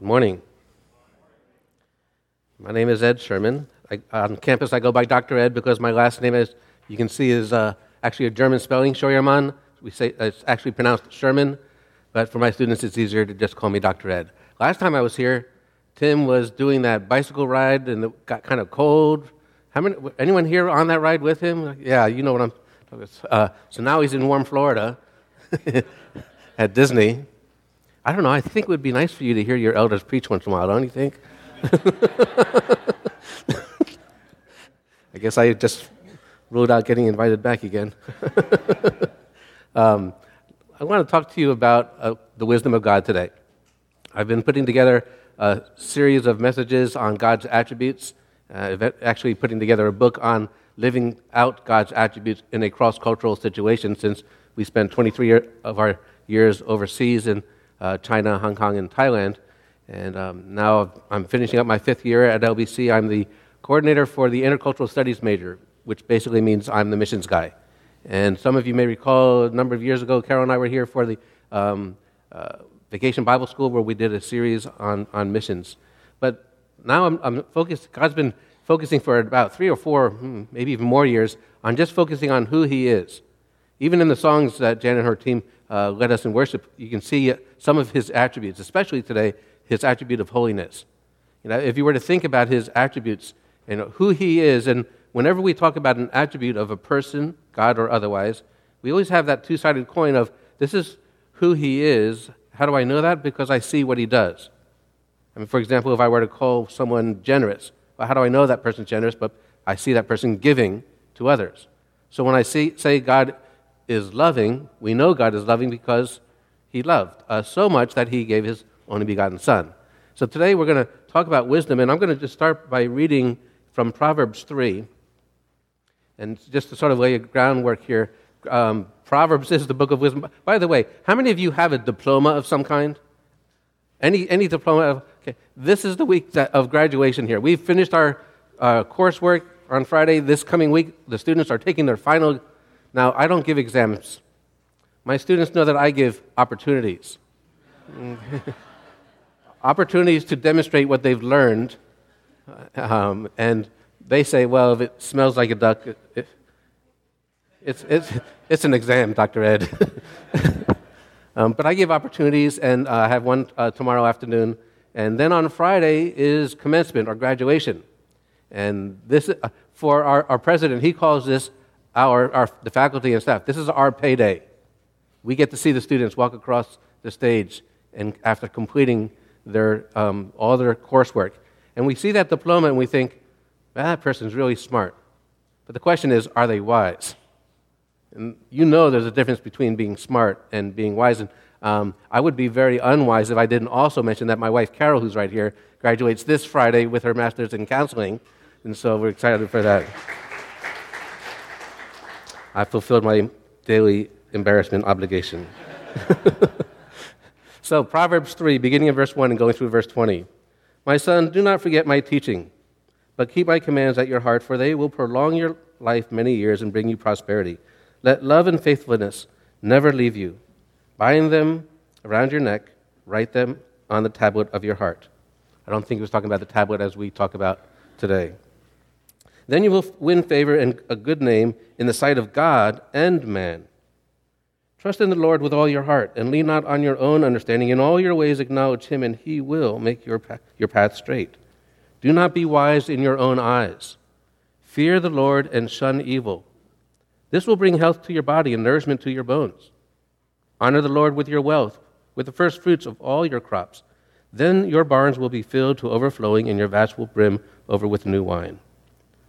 Good morning. My name is Ed Sherman. I, on campus, I go by Dr. Ed because my last name, as you can see, is uh, actually a German spelling, Scheuermann. We say it's actually pronounced Sherman, but for my students, it's easier to just call me Dr. Ed. Last time I was here, Tim was doing that bicycle ride and it got kind of cold. How many, anyone here on that ride with him? Yeah, you know what I'm. talking Uh, so now he's in warm Florida at Disney. I don't know. I think it would be nice for you to hear your elders preach once in a while, don't you think? I guess I just ruled out getting invited back again. um, I want to talk to you about uh, the wisdom of God today. I've been putting together a series of messages on God's attributes, uh, actually, putting together a book on living out God's attributes in a cross cultural situation since we spent 23 of our years overseas in uh, China, Hong Kong, and Thailand. And um, now I'm finishing up my fifth year at LBC. I'm the coordinator for the intercultural studies major, which basically means I'm the missions guy. And some of you may recall a number of years ago, Carol and I were here for the um, uh, Vacation Bible School where we did a series on, on missions. But now I'm, I'm focused, God's been focusing for about three or four, hmm, maybe even more years, on just focusing on who He is. Even in the songs that Jan and her team uh, led us in worship, you can see some of his attributes, especially today, his attribute of holiness. You know, if you were to think about his attributes and who he is, and whenever we talk about an attribute of a person, God or otherwise, we always have that two sided coin of this is who he is. How do I know that? Because I see what he does. I mean, for example, if I were to call someone generous, well, how do I know that person's generous? But I see that person giving to others. So when I see, say God is loving, we know God is loving because he loved us so much that he gave his only begotten Son. So today we're going to talk about wisdom, and I'm going to just start by reading from Proverbs 3. And just to sort of lay a groundwork here, um, Proverbs is the book of wisdom. By the way, how many of you have a diploma of some kind? Any, any diploma? Of, okay. This is the week of graduation here. We've finished our uh, coursework on Friday. This coming week, the students are taking their final now, I don't give exams. My students know that I give opportunities. opportunities to demonstrate what they've learned. Um, and they say, well, if it smells like a duck, it, it, it's, it's, it's an exam, Dr. Ed. um, but I give opportunities, and uh, I have one uh, tomorrow afternoon. And then on Friday is commencement or graduation. And this, uh, for our, our president, he calls this our, our, the faculty and staff, this is our payday. We get to see the students walk across the stage and after completing their, um, all their coursework. And we see that diploma and we think, that person's really smart. But the question is, are they wise? And you know there's a difference between being smart and being wise. And um, I would be very unwise if I didn't also mention that my wife, Carol, who's right here, graduates this Friday with her master's in counseling. And so we're excited for that. I fulfilled my daily embarrassment obligation. so, Proverbs 3, beginning in verse 1 and going through verse 20. My son, do not forget my teaching, but keep my commands at your heart, for they will prolong your life many years and bring you prosperity. Let love and faithfulness never leave you. Bind them around your neck, write them on the tablet of your heart. I don't think he was talking about the tablet as we talk about today. Then you will win favor and a good name in the sight of God and man. Trust in the Lord with all your heart, and lean not on your own understanding. In all your ways acknowledge him, and he will make your path, your path straight. Do not be wise in your own eyes. Fear the Lord and shun evil. This will bring health to your body and nourishment to your bones. Honor the Lord with your wealth, with the first fruits of all your crops. Then your barns will be filled to overflowing, and your vats will brim over with new wine.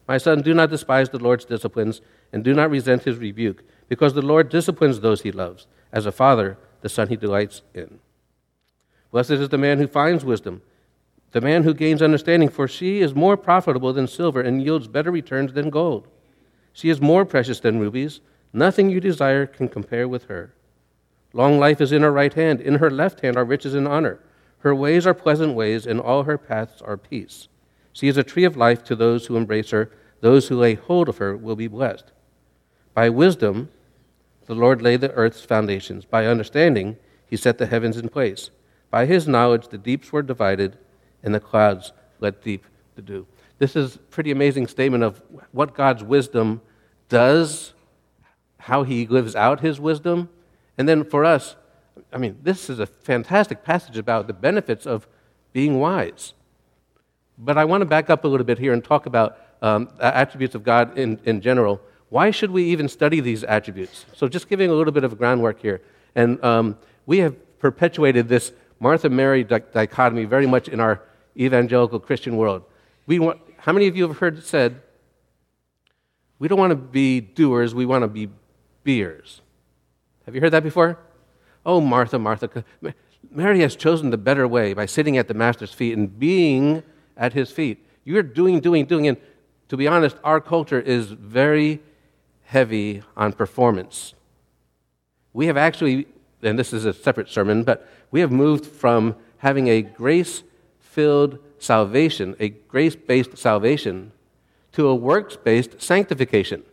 My son, do not despise the Lord's disciplines, and do not resent his rebuke, because the Lord disciplines those he loves. As a father, the son he delights in. Blessed is the man who finds wisdom, the man who gains understanding, for she is more profitable than silver and yields better returns than gold. She is more precious than rubies. Nothing you desire can compare with her. Long life is in her right hand, in her left hand are riches and honor. Her ways are pleasant ways, and all her paths are peace. She is a tree of life to those who embrace her. Those who lay hold of her will be blessed. By wisdom, the Lord laid the earth's foundations. By understanding, he set the heavens in place. By his knowledge, the deeps were divided, and the clouds let deep to do. This is a pretty amazing statement of what God's wisdom does, how he lives out his wisdom. And then for us, I mean, this is a fantastic passage about the benefits of being wise. But I want to back up a little bit here and talk about um, attributes of God in, in general. Why should we even study these attributes? So, just giving a little bit of groundwork here. And um, we have perpetuated this Martha Mary dichotomy very much in our evangelical Christian world. We want, how many of you have heard it said, we don't want to be doers, we want to be beers? Have you heard that before? Oh, Martha, Martha. Mary has chosen the better way by sitting at the Master's feet and being at his feet. You're doing, doing, doing. And to be honest, our culture is very heavy on performance. We have actually, and this is a separate sermon, but we have moved from having a grace filled salvation, a grace based salvation, to a works based sanctification,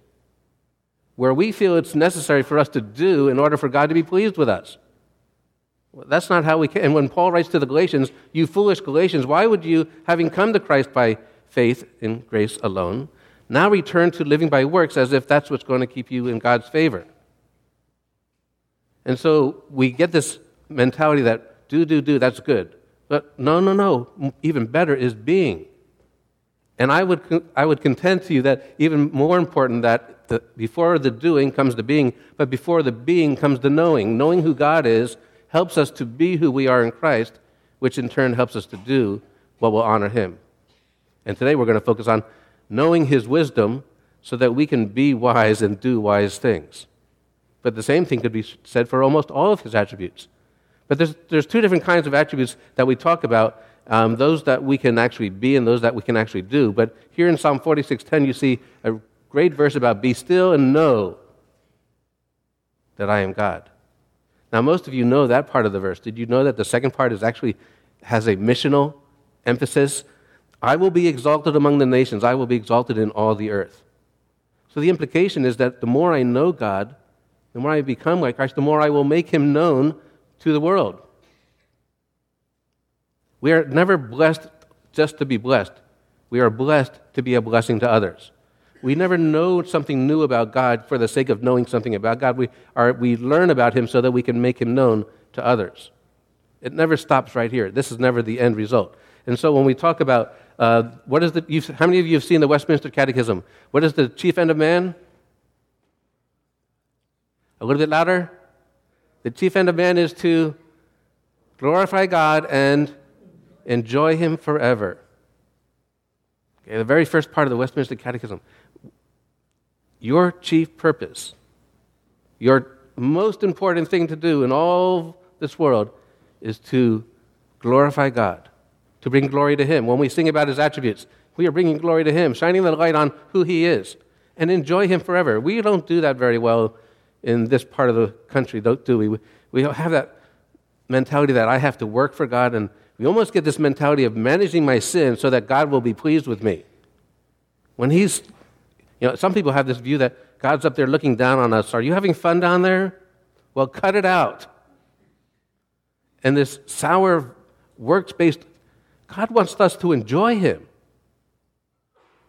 where we feel it's necessary for us to do in order for God to be pleased with us. That's not how we can. And when Paul writes to the Galatians, you foolish Galatians, why would you, having come to Christ by faith in grace alone, now return to living by works as if that's what's going to keep you in God's favor? And so we get this mentality that do, do, do, that's good. But no, no, no. Even better is being. And I would, I would contend to you that even more important that the, before the doing comes the being, but before the being comes the knowing. Knowing who God is helps us to be who we are in Christ, which in turn helps us to do what will honor Him. And today we're going to focus on knowing His wisdom so that we can be wise and do wise things. But the same thing could be said for almost all of His attributes. But there's, there's two different kinds of attributes that we talk about um, those that we can actually be and those that we can actually do. But here in Psalm 46:10, you see a great verse about be still and know that I am God. Now, most of you know that part of the verse. Did you know that the second part is actually has a missional emphasis? I will be exalted among the nations. I will be exalted in all the earth. So the implication is that the more I know God, the more I become like Christ, the more I will make him known to the world. We are never blessed just to be blessed. We are blessed to be a blessing to others. We never know something new about God for the sake of knowing something about God. We, are, we learn about Him so that we can make Him known to others. It never stops right here. This is never the end result. And so when we talk about uh, what is the, how many of you have seen the Westminster Catechism? What is the chief end of man? A little bit louder. The chief end of man is to glorify God and enjoy Him forever. Okay, the very first part of the Westminster Catechism. Your chief purpose, your most important thing to do in all this world is to glorify God, to bring glory to Him. When we sing about His attributes, we are bringing glory to Him, shining the light on who He is, and enjoy Him forever. We don't do that very well in this part of the country, do we? We don't have that mentality that I have to work for God, and we almost get this mentality of managing my sin so that God will be pleased with me. When He's, you know, some people have this view that God's up there looking down on us. Are you having fun down there? Well, cut it out. And this sour, works based, God wants us to enjoy Him.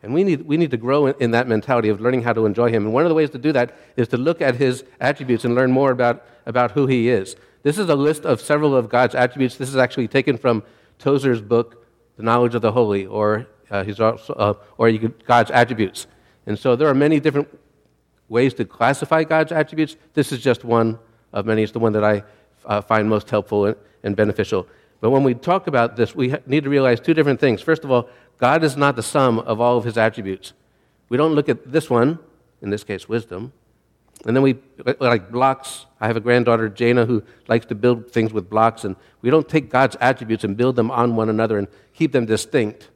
And we need, we need to grow in, in, that mentality of learning how to enjoy Him. And one of the ways to do that is to look at His attributes and learn more about, about who He is. This is a list of several of God's attributes. This is actually taken from Tozer's book, The Knowledge of the Holy, or, uh, his, uh, or God's attributes. And so there are many different ways to classify God's attributes. This is just one of many. It's the one that I uh, find most helpful and, and beneficial. But when we talk about this, we need to realize two different things. First of all, God is not the sum of all of his attributes. We don't look at this one, in this case, wisdom, and then we, like blocks, I have a granddaughter, Jana, who likes to build things with blocks, and we don't take God's attributes and build them on one another and keep them distinct.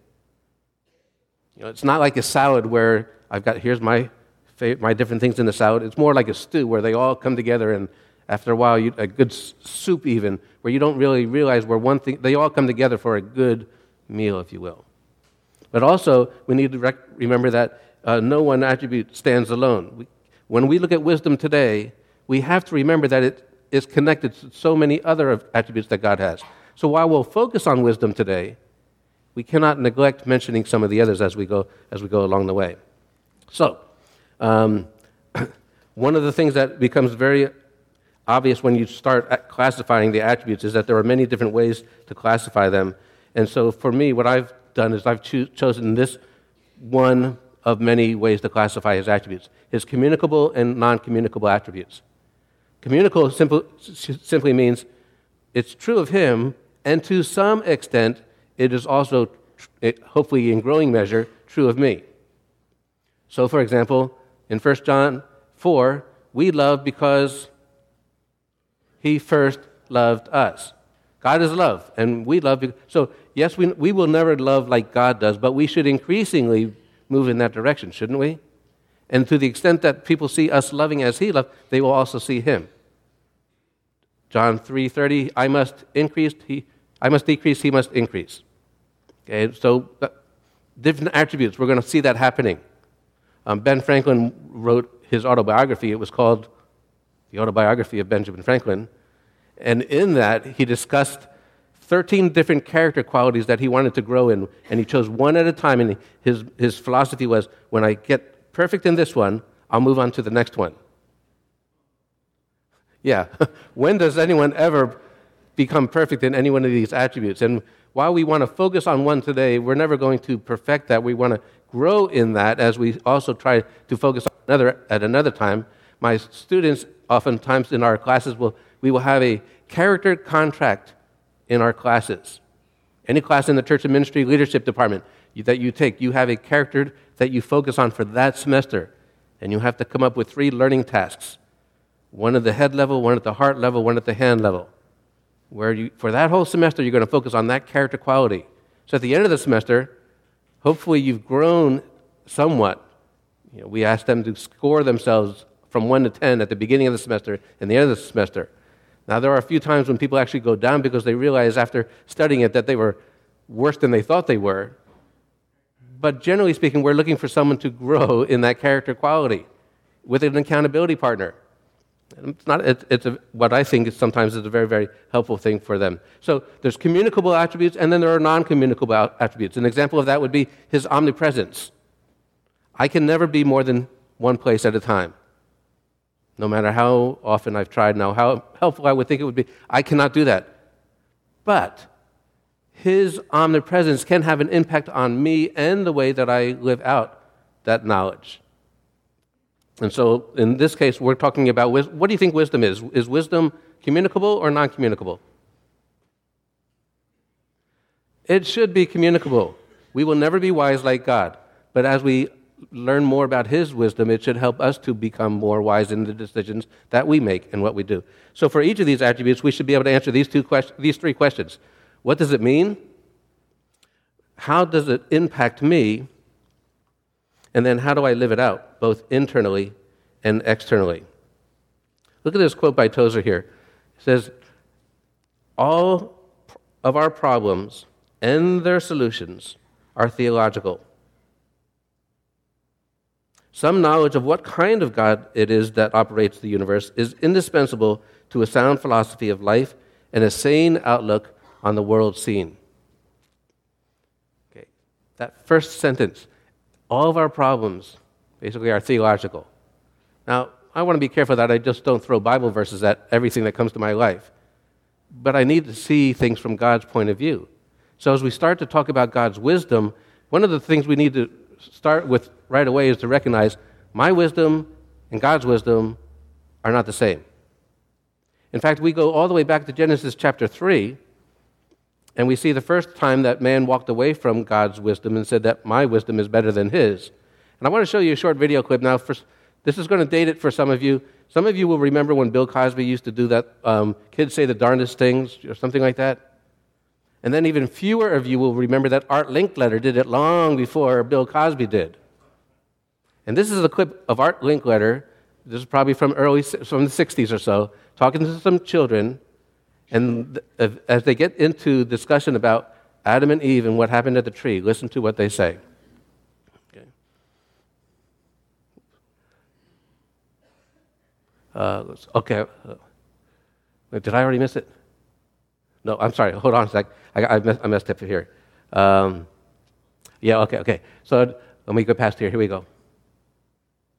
You know, it's not like a salad where I've got, here's my, my different things in the salad. It's more like a stew where they all come together, and after a while, you, a good soup even, where you don't really realize where one thing, they all come together for a good meal, if you will. But also, we need to rec- remember that uh, no one attribute stands alone. We, when we look at wisdom today, we have to remember that it is connected to so many other attributes that God has. So while we'll focus on wisdom today, we cannot neglect mentioning some of the others as we go, as we go along the way. So, um, one of the things that becomes very obvious when you start classifying the attributes is that there are many different ways to classify them. And so for me, what I've done is I've cho- chosen this one of many ways to classify his attributes his communicable and non communicable attributes. Communicable simple, simply means it's true of him, and to some extent, it is also, it, hopefully in growing measure, true of me. So, for example, in 1 John 4, we love because he first loved us. God is love, and we love. So, yes, we, we will never love like God does, but we should increasingly move in that direction, shouldn't we? And to the extent that people see us loving as He loved, they will also see Him. John 3:30, I must increase, he, I must decrease, He must increase. Okay, so uh, different attributes. We're going to see that happening. Um, ben Franklin wrote his autobiography. It was called The Autobiography of Benjamin Franklin. And in that, he discussed 13 different character qualities that he wanted to grow in, and he chose one at a time. And his, his philosophy was when I get perfect in this one, I'll move on to the next one. Yeah, when does anyone ever become perfect in any one of these attributes? And while we want to focus on one today, we're never going to perfect that. We want to grow in that as we also try to focus on another at another time. My students, oftentimes in our classes, will we will have a character contract in our classes. Any class in the church and ministry leadership department that you take, you have a character that you focus on for that semester. And you have to come up with three learning tasks one at the head level, one at the heart level, one at the hand level. Where you, for that whole semester, you're going to focus on that character quality. So at the end of the semester, hopefully you've grown somewhat. You know, we ask them to score themselves from 1 to 10 at the beginning of the semester and the end of the semester. Now, there are a few times when people actually go down because they realize after studying it that they were worse than they thought they were. But generally speaking, we're looking for someone to grow in that character quality with an accountability partner. It's not, it, it's a, what I think is sometimes is a very, very helpful thing for them. So there's communicable attributes, and then there are non communicable attributes. An example of that would be his omnipresence. I can never be more than one place at a time no matter how often I've tried now, how helpful I would think it would be. I cannot do that. But His omnipresence can have an impact on me and the way that I live out that knowledge. And so, in this case, we're talking about what do you think wisdom is? Is wisdom communicable or non communicable? It should be communicable. We will never be wise like God. But as we learn more about His wisdom, it should help us to become more wise in the decisions that we make and what we do. So, for each of these attributes, we should be able to answer these, two questions, these three questions What does it mean? How does it impact me? And then, how do I live it out, both internally and externally? Look at this quote by Tozer here. It says, All of our problems and their solutions are theological. Some knowledge of what kind of God it is that operates the universe is indispensable to a sound philosophy of life and a sane outlook on the world scene. Okay, that first sentence, all of our problems basically are theological. Now, I want to be careful that I just don't throw Bible verses at everything that comes to my life. But I need to see things from God's point of view. So as we start to talk about God's wisdom, one of the things we need to start with right away is to recognize my wisdom and God's wisdom are not the same. In fact, we go all the way back to Genesis chapter 3, and we see the first time that man walked away from God's wisdom and said that my wisdom is better than his. And I want to show you a short video clip now. For, this is going to date it for some of you. Some of you will remember when Bill Cosby used to do that um, kids say the darndest things or something like that. And then even fewer of you will remember that Art Linkletter did it long before Bill Cosby did. And this is a clip of Art Linkletter. This is probably from early from the 60s or so, talking to some children. And as they get into discussion about Adam and Eve and what happened at the tree, listen to what they say. Uh, okay. Uh, did I already miss it? No, I'm sorry. Hold on a sec. I, I, messed, I messed up here. Um, yeah, okay, okay. So let me go past here. Here we go.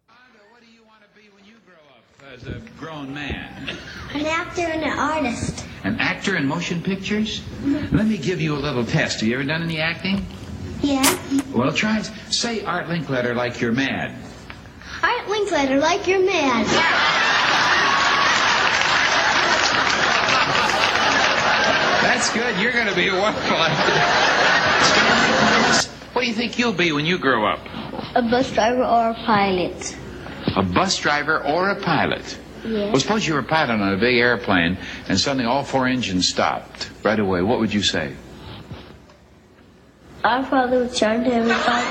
What do you want to be when you grow up as a grown man? An actor and an artist. An actor in motion pictures? Let me give you a little test. Have you ever done any acting? Yeah. Well, try it. Say Art Linkletter like you're mad. Art Linkletter, like you're mad. That's good. You're going to be a wonderful actor. What do you think you'll be when you grow up? A bus driver or a pilot. A bus driver or a pilot? Yeah. Well, suppose you were a pilot on a big airplane and suddenly all four engines stopped right away. What would you say? Our father would charge everybody.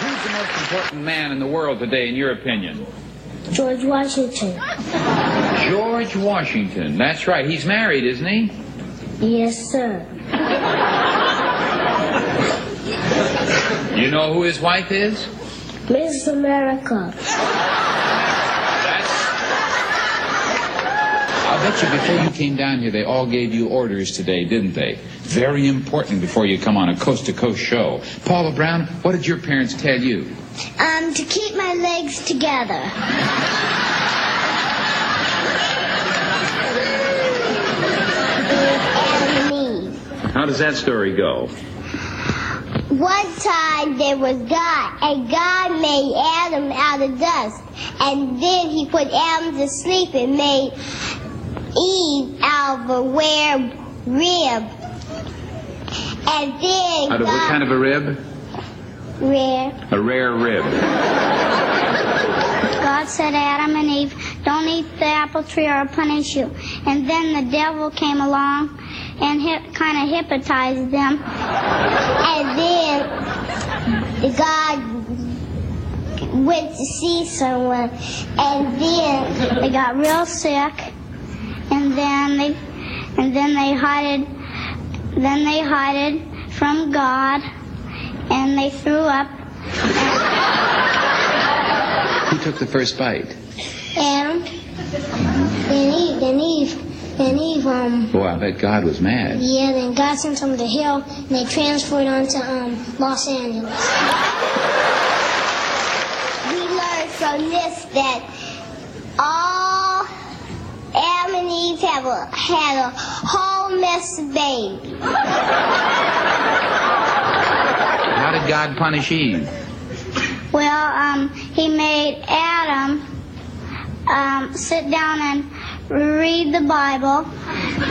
Who's the most important man in the world today, in your opinion? George Washington. George Washington. That's right. He's married, isn't he? Yes, sir. You know who his wife is? Miss America. That's. I'll bet you before you came down here, they all gave you orders today, didn't they? Very important before you come on a coast to coast show. Paula Brown, what did your parents tell you? Um, to keep my legs together. Adam and Eve. How does that story go? One time there was God, and God made Adam out of dust, and then he put Adam to sleep and made Eve out of a rare rib. And then Out of God, what kind of a rib? rare. A rare rib. God said, Adam and Eve, don't eat the apple tree or I'll punish you. And then the devil came along and hip, kind of hypnotized them. And then God went to see someone. And then they got real sick. And then they, and then they hid, then they hid from God. And they threw up. Who took the first bite? Adam. Then Eve, then Eve, then Eve, um, Boy, I bet God was mad. yeah, then God sent them to hell and they transferred onto, um, Los Angeles. We learned from this that all Adam and Eve have a, had a whole mess of babies. How did God punish Eve? Well, um, he made Adam um, sit down and read the Bible,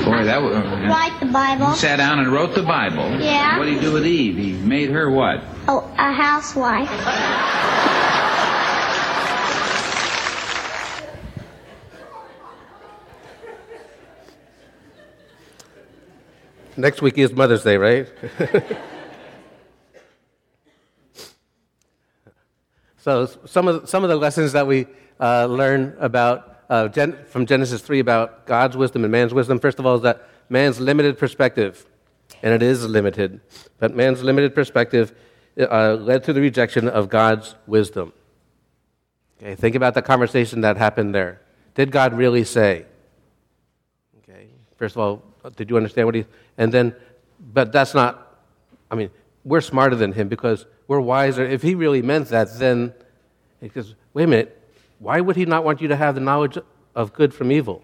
Boy, that was. write the Bible. He sat down and wrote the Bible. Yeah. What did he do with Eve? He made her what? Oh, a housewife. Next week is Mother's Day, right? so some of some of the lessons that we uh, learn about uh, Gen- from Genesis three about God's wisdom and man's wisdom. First of all, is that man's limited perspective, and it is limited, but man's limited perspective uh, led to the rejection of God's wisdom. Okay, think about the conversation that happened there. Did God really say? Okay. First of all, did you understand what he? And then, but that's not. I mean, we're smarter than him because we're wiser. If he really meant that, then goes. Wait a minute. Why would he not want you to have the knowledge of good from evil?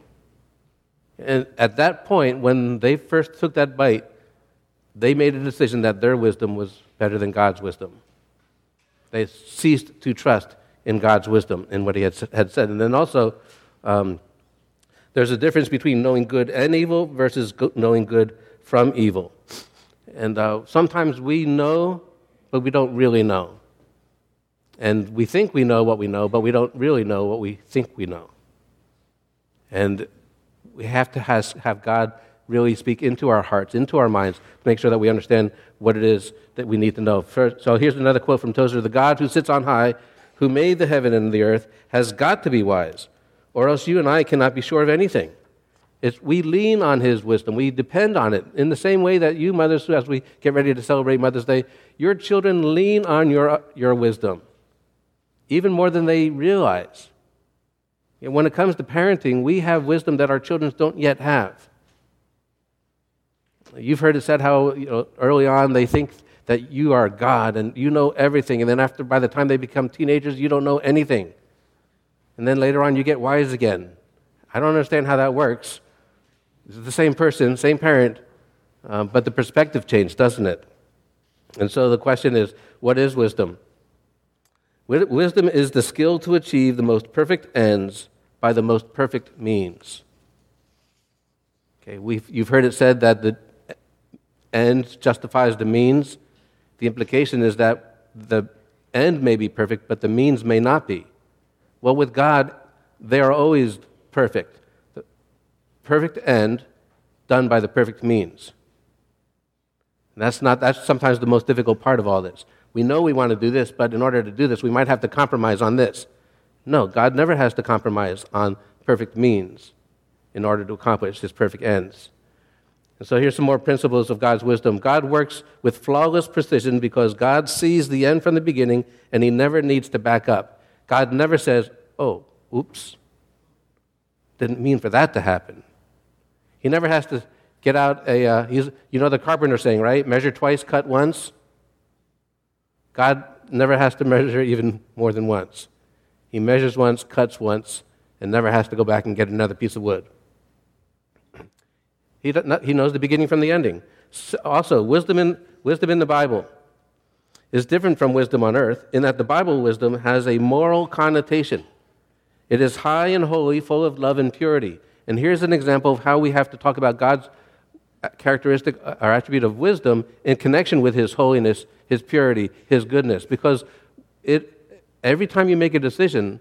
And at that point, when they first took that bite, they made a decision that their wisdom was better than God's wisdom. They ceased to trust in God's wisdom in what He had, had said. And then also, um, there's a difference between knowing good and evil versus knowing good from evil. And uh, sometimes we know, but we don't really know. And we think we know what we know, but we don't really know what we think we know. And we have to has, have God really speak into our hearts, into our minds, to make sure that we understand what it is that we need to know. First, so here's another quote from Tozer The God who sits on high, who made the heaven and the earth, has got to be wise, or else you and I cannot be sure of anything. It's, we lean on his wisdom. We depend on it. In the same way that you, mothers, as we get ready to celebrate Mother's Day, your children lean on your, your wisdom, even more than they realize. And when it comes to parenting, we have wisdom that our children don't yet have. You've heard it said how you know, early on they think that you are God and you know everything, and then after, by the time they become teenagers, you don't know anything. And then later on, you get wise again. I don't understand how that works. It's the same person, same parent, uh, but the perspective changed, doesn't it? And so the question is what is wisdom? Wisdom is the skill to achieve the most perfect ends by the most perfect means. Okay, we've, you've heard it said that the end justifies the means. The implication is that the end may be perfect, but the means may not be. Well, with God, they are always perfect. The perfect end done by the perfect means. And that's, not, that's sometimes the most difficult part of all this. We know we want to do this, but in order to do this, we might have to compromise on this. No, God never has to compromise on perfect means in order to accomplish his perfect ends. And so here's some more principles of God's wisdom. God works with flawless precision because God sees the end from the beginning and he never needs to back up. God never says, oh, oops, didn't mean for that to happen. He never has to get out a, uh, you know the carpenter saying, right? Measure twice, cut once. God never has to measure even more than once. He measures once, cuts once, and never has to go back and get another piece of wood. He, he knows the beginning from the ending. Also, wisdom in, wisdom in the Bible is different from wisdom on earth in that the Bible wisdom has a moral connotation. It is high and holy, full of love and purity. And here's an example of how we have to talk about God's uh, characteristic uh, or attribute of wisdom in connection with his holiness, his purity, his goodness. Because it, every time you make a decision,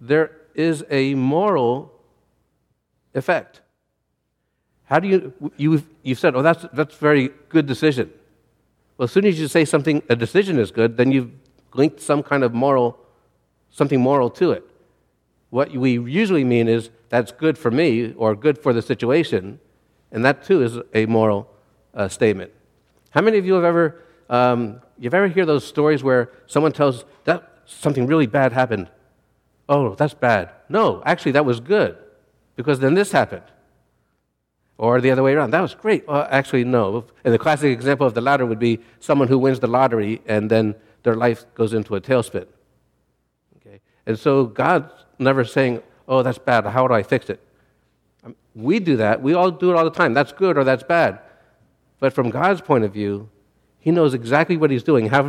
there is a moral effect. How do you, you, you said, oh, that's, that's very good decision. Well, as soon as you say something, a decision is good, then you've linked some kind of moral, something moral to it. What we usually mean is, that's good for me or good for the situation, and that too is a moral uh, statement. How many of you have ever, um, you've ever hear those stories where someone tells that something really bad happened? Oh, that's bad. No, actually, that was good because then this happened. Or the other way around. That was great. Well, actually, no. And the classic example of the latter would be someone who wins the lottery and then their life goes into a tailspin. Okay? And so God's never saying, oh, that's bad. How do I fix it? Um, we do that. We all do it all the time. That's good or that's bad. But from God's point of view, He knows exactly what He's doing. How,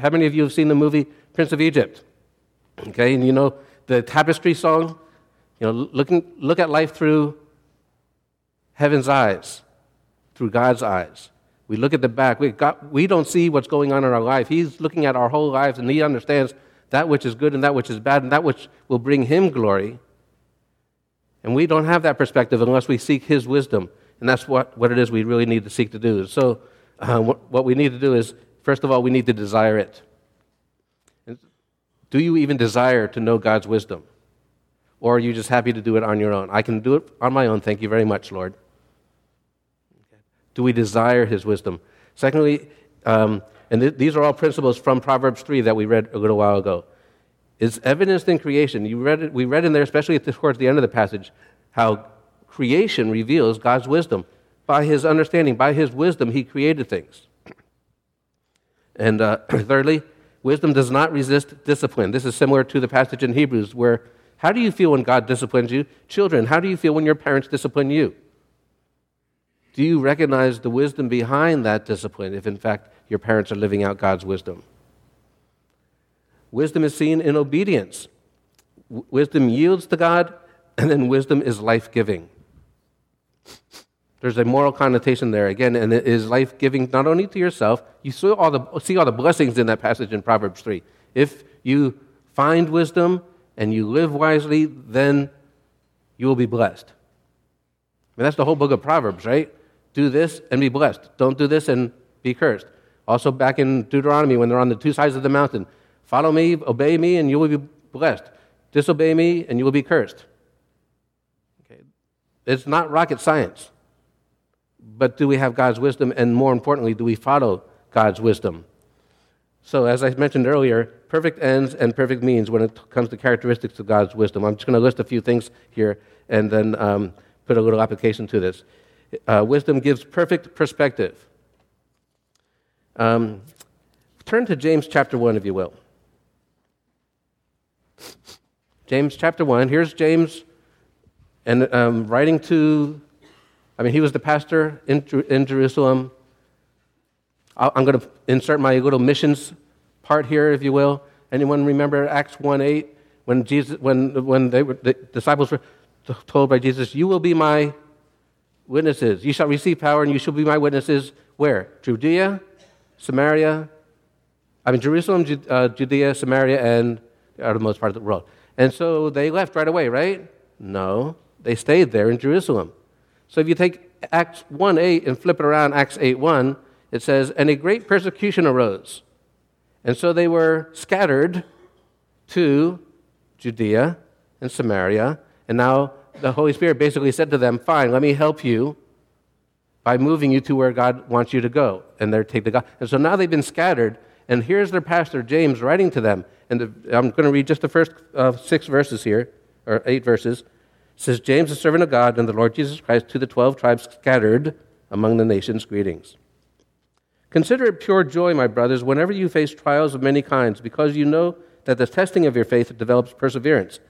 how many of you have seen the movie Prince of Egypt? Okay, and you know the tapestry song? You know, looking, look at life through heaven's eyes, through God's eyes. We look at the back. We, got, we don't see what's going on in our life. He's looking at our whole lives, and He understands that which is good and that which is bad, and that which will bring him glory. And we don't have that perspective unless we seek his wisdom. And that's what, what it is we really need to seek to do. So, uh, what, what we need to do is, first of all, we need to desire it. Do you even desire to know God's wisdom? Or are you just happy to do it on your own? I can do it on my own, thank you very much, Lord. Do we desire his wisdom? Secondly, um, and th- these are all principles from Proverbs 3 that we read a little while ago. It's evidenced in creation. You read it, we read in there, especially towards the end of the passage, how creation reveals God's wisdom. By his understanding, by his wisdom, he created things. And uh, thirdly, wisdom does not resist discipline. This is similar to the passage in Hebrews where how do you feel when God disciplines you? Children, how do you feel when your parents discipline you? Do you recognize the wisdom behind that discipline if, in fact, your parents are living out God's wisdom. Wisdom is seen in obedience. Wisdom yields to God, and then wisdom is life giving. There's a moral connotation there again, and it is life giving not only to yourself. You see all, the, see all the blessings in that passage in Proverbs 3. If you find wisdom and you live wisely, then you will be blessed. I mean, that's the whole book of Proverbs, right? Do this and be blessed. Don't do this and be cursed. Also, back in Deuteronomy, when they're on the two sides of the mountain follow me, obey me, and you will be blessed. Disobey me, and you will be cursed. Okay. It's not rocket science. But do we have God's wisdom? And more importantly, do we follow God's wisdom? So, as I mentioned earlier, perfect ends and perfect means when it comes to characteristics of God's wisdom. I'm just going to list a few things here and then um, put a little application to this. Uh, wisdom gives perfect perspective. Um, turn to James chapter 1, if you will. James chapter 1. Here's James and um, writing to, I mean, he was the pastor in, in Jerusalem. I'm going to insert my little missions part here, if you will. Anyone remember Acts 1 8? When, Jesus, when, when they were, the disciples were told by Jesus, You will be my witnesses. You shall receive power and you shall be my witnesses. Where? Judea, Samaria, I mean, Jerusalem, uh, Judea, Samaria, and the uttermost part of the world. And so they left right away, right? No, they stayed there in Jerusalem. So if you take Acts 1 8 and flip it around, Acts 8 1, it says, And a great persecution arose. And so they were scattered to Judea and Samaria. And now the Holy Spirit basically said to them, Fine, let me help you by moving you to where God wants you to go. And they're take the God. And so now they've been scattered. And here's their pastor, James, writing to them. And the, I'm going to read just the first uh, six verses here, or eight verses. Says, James, the servant of God and the Lord Jesus Christ, to the 12 tribes scattered among the nations, greetings. Consider it pure joy, my brothers, whenever you face trials of many kinds, because you know that the testing of your faith develops perseverance.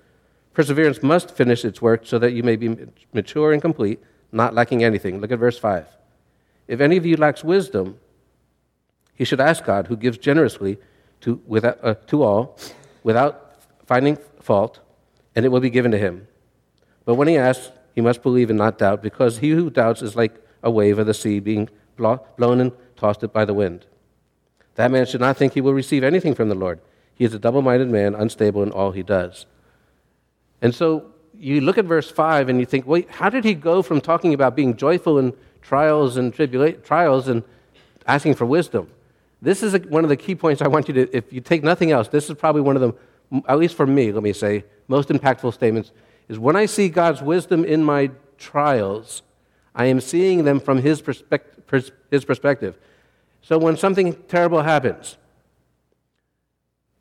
Perseverance must finish its work so that you may be mature and complete, not lacking anything. Look at verse 5. If any of you lacks wisdom, he should ask God, who gives generously to, without, uh, to all, without finding fault, and it will be given to him. But when he asks, he must believe and not doubt, because he who doubts is like a wave of the sea being blown and tossed by the wind. That man should not think he will receive anything from the Lord. He is a double minded man, unstable in all he does. And so you look at verse 5 and you think, wait, how did he go from talking about being joyful in trials and tribula- trials and asking for wisdom? This is a, one of the key points I want you to, if you take nothing else, this is probably one of the, at least for me, let me say, most impactful statements, is when I see God's wisdom in my trials, I am seeing them from his, perspective. his perspective. So when something terrible happens,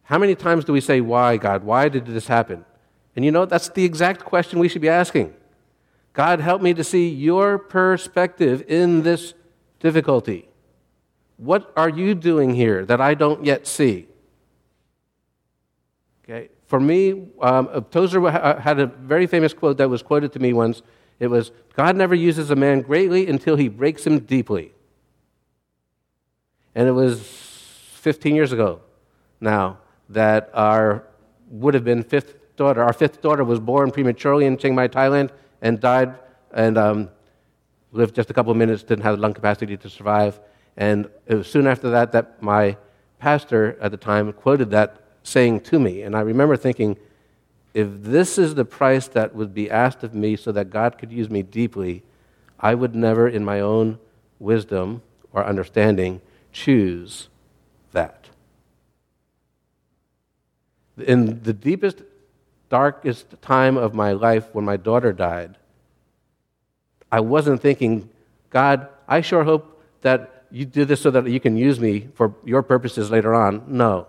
how many times do we say, Why, God? Why did this happen? And you know, that's the exact question we should be asking. God, help me to see your perspective in this difficulty. What are you doing here that I don't yet see? Okay. For me, um, Tozer uh, had a very famous quote that was quoted to me once. It was God never uses a man greatly until he breaks him deeply. And it was 15 years ago now that our would have been fifth daughter, our fifth daughter was born prematurely in Chiang Mai, Thailand, and died and um, lived just a couple of minutes, didn't have the lung capacity to survive. And it was soon after that that my pastor at the time quoted that saying to me. And I remember thinking, if this is the price that would be asked of me so that God could use me deeply, I would never, in my own wisdom or understanding, choose that. In the deepest, darkest time of my life when my daughter died, I wasn't thinking, God, I sure hope that you do this so that you can use me for your purposes later on. No.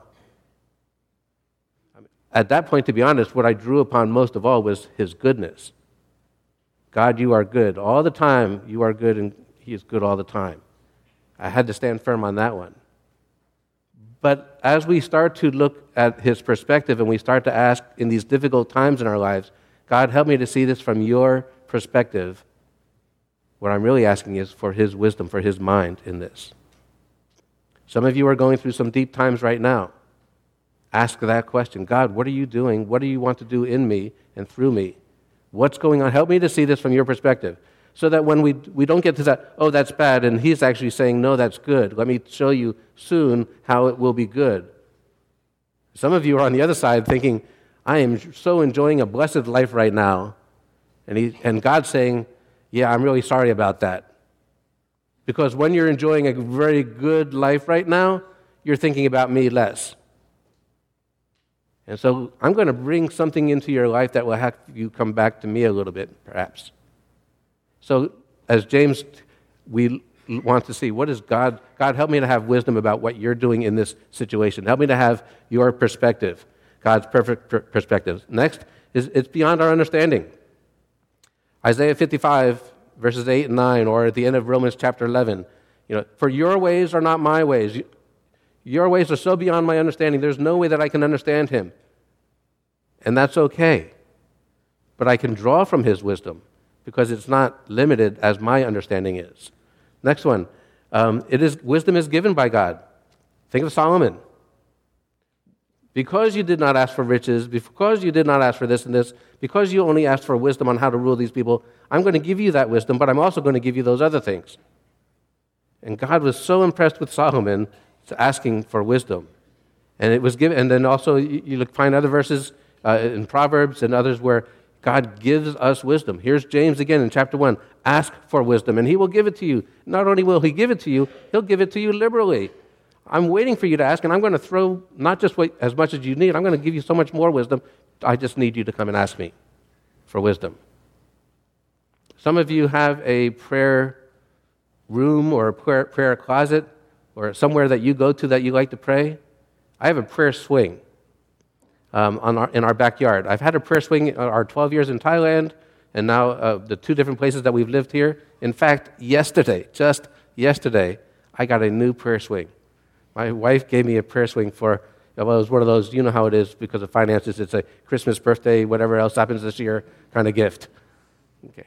At that point, to be honest, what I drew upon most of all was his goodness. God, you are good. All the time, you are good, and he is good all the time. I had to stand firm on that one. But as we start to look at his perspective and we start to ask in these difficult times in our lives, God, help me to see this from your perspective. What I'm really asking is for his wisdom, for his mind in this. Some of you are going through some deep times right now. Ask that question God, what are you doing? What do you want to do in me and through me? What's going on? Help me to see this from your perspective so that when we, we don't get to that, oh, that's bad, and he's actually saying, no, that's good. Let me show you soon how it will be good. Some of you are on the other side thinking, I am so enjoying a blessed life right now. And, he, and God's saying, yeah, I'm really sorry about that. Because when you're enjoying a very good life right now, you're thinking about me less. And so I'm going to bring something into your life that will have you come back to me a little bit, perhaps. So, as James, we want to see what is God, God, help me to have wisdom about what you're doing in this situation. Help me to have your perspective, God's perfect perspective. Next is it's beyond our understanding. Isaiah 55, verses 8 and 9, or at the end of Romans chapter 11. You know, for your ways are not my ways. Your ways are so beyond my understanding, there's no way that I can understand him. And that's okay. But I can draw from his wisdom because it's not limited as my understanding is. Next one. Um, it is, wisdom is given by God. Think of Solomon. Because you did not ask for riches, because you did not ask for this and this, because you only asked for wisdom on how to rule these people, I'm going to give you that wisdom, but I'm also going to give you those other things. And God was so impressed with Solomon asking for wisdom. And it was given, and then also you, you look, find other verses uh, in Proverbs and others where God gives us wisdom. Here's James again in chapter 1 ask for wisdom, and he will give it to you. Not only will he give it to you, he'll give it to you liberally. I'm waiting for you to ask, and I'm going to throw not just what, as much as you need, I'm going to give you so much more wisdom. I just need you to come and ask me for wisdom. Some of you have a prayer room or a prayer, prayer closet or somewhere that you go to that you like to pray. I have a prayer swing um, our, in our backyard. I've had a prayer swing our 12 years in Thailand and now uh, the two different places that we've lived here. In fact, yesterday, just yesterday, I got a new prayer swing. My wife gave me a prayer swing for, well, it was one of those, you know how it is because of finances, it's a Christmas, birthday, whatever else happens this year kind of gift. Okay.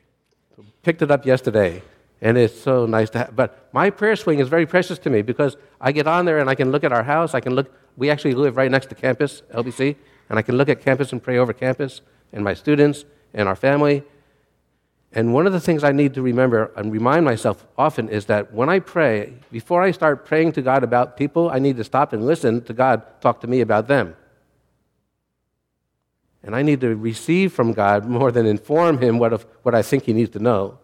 So picked it up yesterday, and it's so nice to have. But my prayer swing is very precious to me because I get on there and I can look at our house. I can look, we actually live right next to campus, LBC, and I can look at campus and pray over campus and my students and our family. And one of the things I need to remember and remind myself often is that when I pray, before I start praying to God about people, I need to stop and listen to God talk to me about them. And I need to receive from God more than inform him what, of, what I think he needs to know.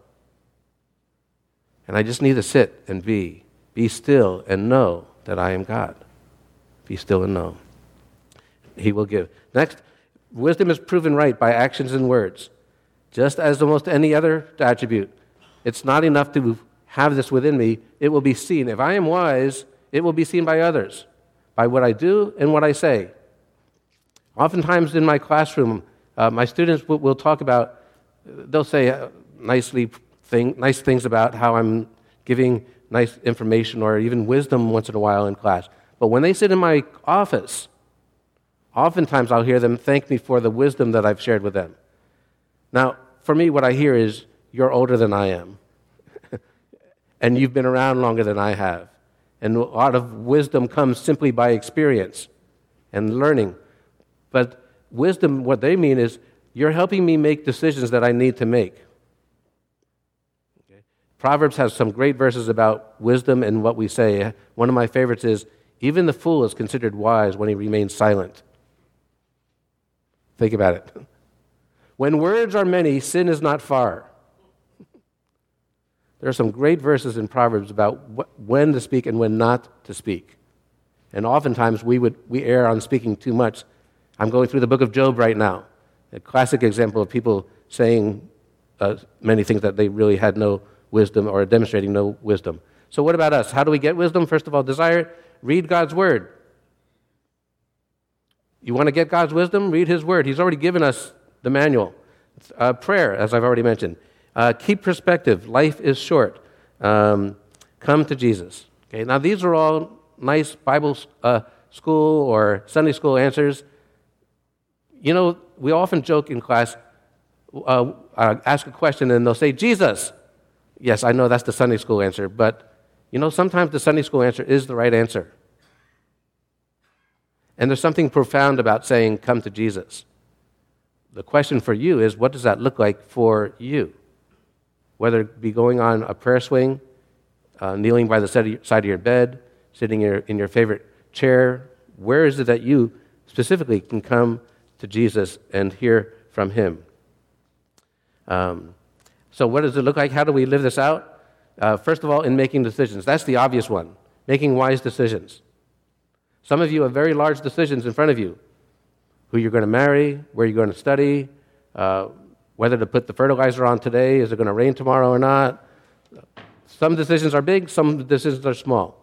And I just need to sit and be, be still and know that I am God. Be still and know. He will give. Next, wisdom is proven right by actions and words just as almost any other attribute. It's not enough to have this within me, it will be seen. If I am wise, it will be seen by others, by what I do and what I say. Oftentimes in my classroom, uh, my students will, will, talk about, they'll say uh, nicely thing, nice things about how I'm giving nice information or even wisdom once in a while in class. But when they sit in my office, oftentimes I'll hear them thank me for the wisdom that I've shared with them. Now, for me, what I hear is, you're older than I am. and you've been around longer than I have. And a lot of wisdom comes simply by experience and learning. But wisdom, what they mean is, you're helping me make decisions that I need to make. Proverbs has some great verses about wisdom and what we say. One of my favorites is, even the fool is considered wise when he remains silent. Think about it. When words are many, sin is not far. There are some great verses in Proverbs about when to speak and when not to speak. And oftentimes we, would, we err on speaking too much. I'm going through the book of Job right now, a classic example of people saying uh, many things that they really had no wisdom or demonstrating no wisdom. So, what about us? How do we get wisdom? First of all, desire, it. read God's word. You want to get God's wisdom? Read His word. He's already given us the manual. Uh, prayer, as I've already mentioned. Uh, keep perspective. Life is short. Um, come to Jesus. Okay. Now these are all nice Bible uh, school or Sunday school answers. You know, we often joke in class. Uh, uh, ask a question and they'll say Jesus. Yes, I know that's the Sunday school answer, but you know sometimes the Sunday school answer is the right answer. And there's something profound about saying, Come to Jesus the question for you is what does that look like for you? Whether it be going on a prayer swing, uh, kneeling by the side of your bed, sitting in your, in your favorite chair, where is it that you specifically can come to Jesus and hear from Him? Um, so, what does it look like? How do we live this out? Uh, first of all, in making decisions. That's the obvious one making wise decisions. Some of you have very large decisions in front of you who you're going to marry, where you're going to study, uh, whether to put the fertilizer on today, is it going to rain tomorrow or not. Some decisions are big, some decisions are small.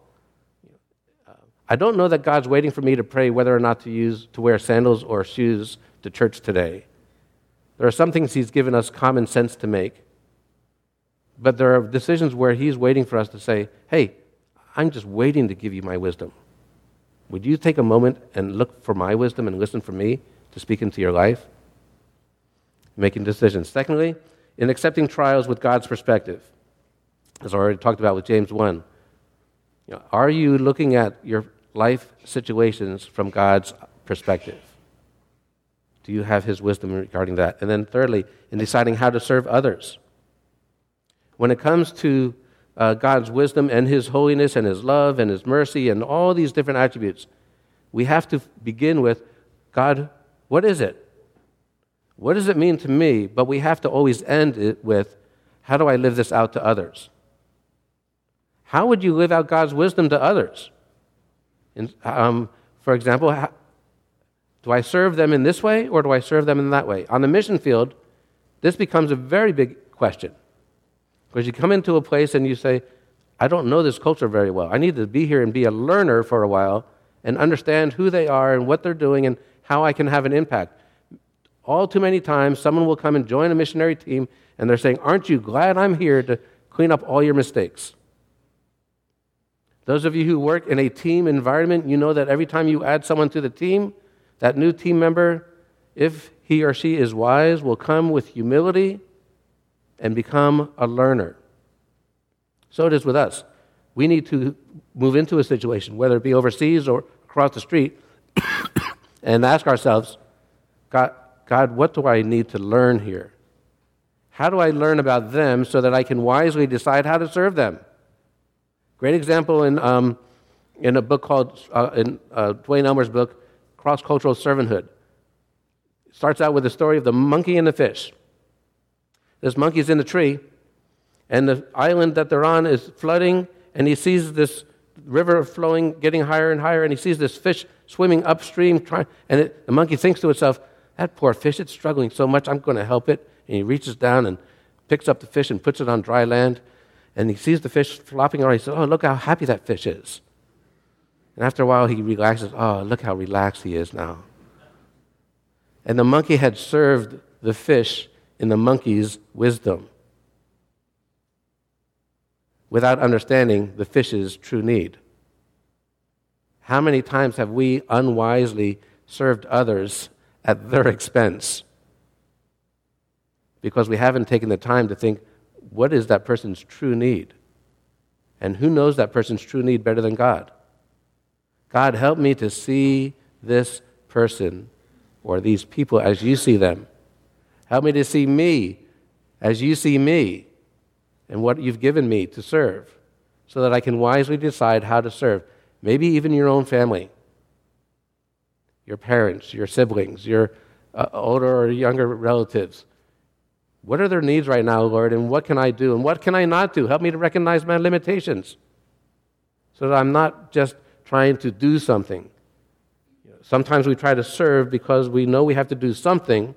I don't know that God's waiting for me to pray whether or not to use to wear sandals or shoes to church today. There are some things He's given us common sense to make. But there are decisions where He's waiting for us to say, Hey, I'm just waiting to give you my wisdom. Would you take a moment and look for my wisdom and listen for me to speak into your life? Making decisions. Secondly, in accepting trials with God's perspective, as I already talked about with James 1. You know, are you looking at your life situations from God's perspective? Do you have His wisdom regarding that? And then, thirdly, in deciding how to serve others. When it comes to uh, God's wisdom and His holiness and His love and His mercy and all these different attributes, we have to begin with God, what is it? What does it mean to me? But we have to always end it with how do I live this out to others? How would you live out God's wisdom to others? In, um, for example, how, do I serve them in this way or do I serve them in that way? On the mission field, this becomes a very big question. Because you come into a place and you say, I don't know this culture very well. I need to be here and be a learner for a while and understand who they are and what they're doing and how I can have an impact. All too many times, someone will come and join a missionary team and they're saying, Aren't you glad I'm here to clean up all your mistakes? Those of you who work in a team environment, you know that every time you add someone to the team, that new team member, if he or she is wise, will come with humility and become a learner. So it is with us. We need to move into a situation, whether it be overseas or across the street, and ask ourselves God, God, what do I need to learn here? How do I learn about them so that I can wisely decide how to serve them? Great example in, um, in a book called, uh, in uh, Duane Elmer's book, Cross Cultural Servanthood. It starts out with the story of the monkey and the fish. This monkey's in the tree, and the island that they're on is flooding, and he sees this river flowing, getting higher and higher, and he sees this fish swimming upstream, trying, and it, the monkey thinks to itself, that poor fish, it's struggling so much, I'm going to help it. And he reaches down and picks up the fish and puts it on dry land, and he sees the fish flopping around. He says, oh, look how happy that fish is. And after a while, he relaxes. Oh, look how relaxed he is now. And the monkey had served the fish in the monkey's wisdom without understanding the fish's true need. How many times have we unwisely served others at their expense? Because we haven't taken the time to think, what is that person's true need? And who knows that person's true need better than God? God, help me to see this person or these people as you see them. Help me to see me as you see me and what you've given me to serve so that I can wisely decide how to serve. Maybe even your own family, your parents, your siblings, your uh, older or younger relatives. What are their needs right now, Lord, and what can I do and what can I not do? Help me to recognize my limitations so that I'm not just trying to do something. Sometimes we try to serve because we know we have to do something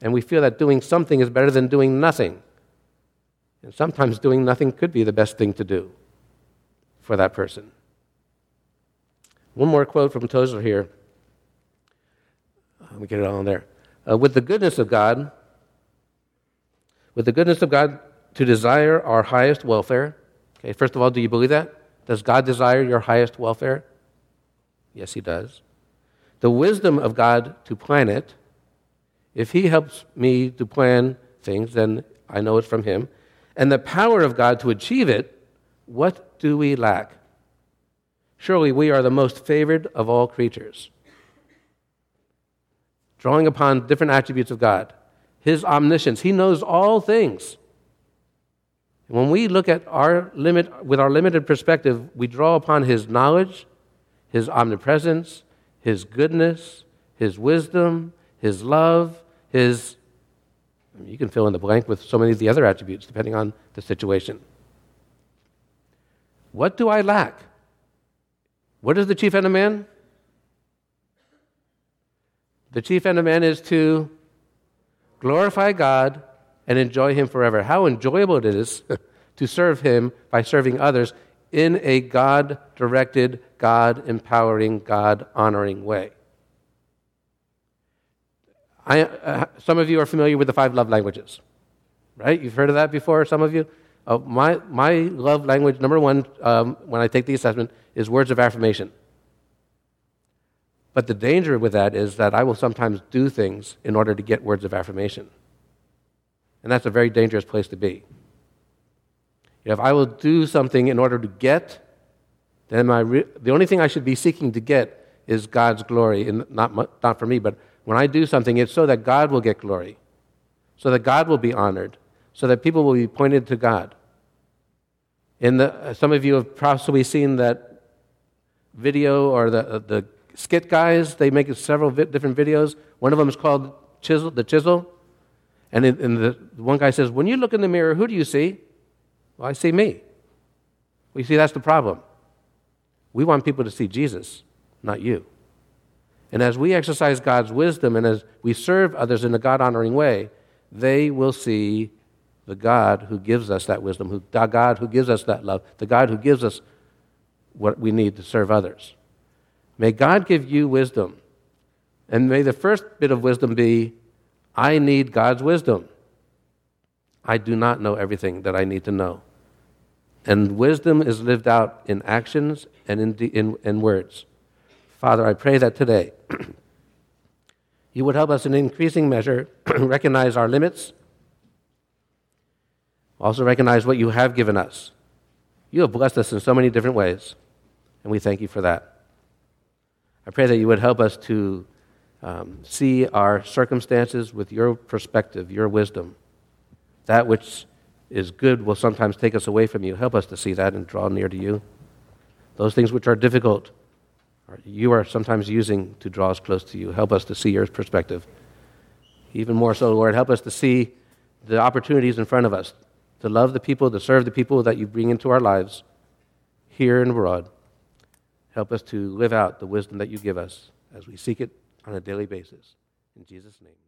and we feel that doing something is better than doing nothing. And sometimes doing nothing could be the best thing to do for that person. One more quote from Tozer here. Let me get it all on there. Uh, with the goodness of God, with the goodness of God to desire our highest welfare. Okay, first of all, do you believe that? Does God desire your highest welfare? Yes, He does. The wisdom of God to plan it if He helps me to plan things, then I know it's from Him. And the power of God to achieve it, what do we lack? Surely we are the most favored of all creatures. Drawing upon different attributes of God, His omniscience, He knows all things. When we look at our limit, with our limited perspective, we draw upon His knowledge, His omnipresence, His goodness, His wisdom, His love, his, you can fill in the blank with so many of the other attributes depending on the situation. What do I lack? What is the chief end of man? The chief end of man is to glorify God and enjoy Him forever. How enjoyable it is to serve Him by serving others in a God directed, God empowering, God honoring way. I, uh, some of you are familiar with the five love languages, right? You've heard of that before, some of you? Uh, my, my love language, number one, um, when I take the assessment, is words of affirmation. But the danger with that is that I will sometimes do things in order to get words of affirmation. And that's a very dangerous place to be. If I will do something in order to get, then my re- the only thing I should be seeking to get is God's glory, and not, not for me, but when I do something, it's so that God will get glory, so that God will be honored, so that people will be pointed to God. In the, uh, some of you have possibly seen that video or the, uh, the skit guys, they make several vi- different videos. One of them is called Chisel, The Chisel. And, and the, one guy says, When you look in the mirror, who do you see? Well, I see me. You see, that's the problem. We want people to see Jesus, not you. And as we exercise God's wisdom and as we serve others in a God honoring way, they will see the God who gives us that wisdom, who, the God who gives us that love, the God who gives us what we need to serve others. May God give you wisdom. And may the first bit of wisdom be I need God's wisdom. I do not know everything that I need to know. And wisdom is lived out in actions and in, in, in words. Father, I pray that today you would help us in increasing measure recognize our limits, also recognize what you have given us. You have blessed us in so many different ways, and we thank you for that. I pray that you would help us to um, see our circumstances with your perspective, your wisdom. That which is good will sometimes take us away from you. Help us to see that and draw near to you. Those things which are difficult, you are sometimes using to draw us close to you. Help us to see your perspective. Even more so, Lord, help us to see the opportunities in front of us to love the people, to serve the people that you bring into our lives here and abroad. Help us to live out the wisdom that you give us as we seek it on a daily basis. In Jesus' name.